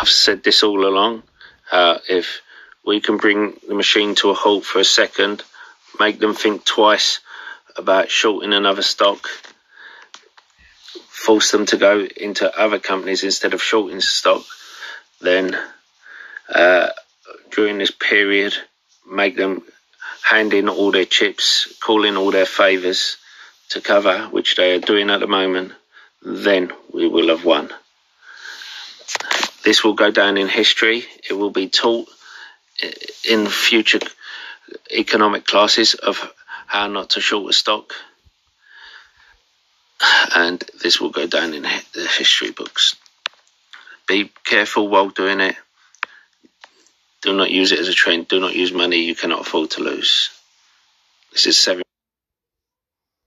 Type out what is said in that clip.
I've said this all along. Uh, if we can bring the machine to a halt for a second, make them think twice about shorting another stock, force them to go into other companies instead of shorting stock, then uh, during this period, make them hand in all their chips, call in all their favours to cover, which they are doing at the moment, then we will have won. This will go down in history. It will be taught in future economic classes of how not to short a stock. And this will go down in the history books. Be careful while doing it. Do not use it as a trend. Do not use money you cannot afford to lose. This is seven.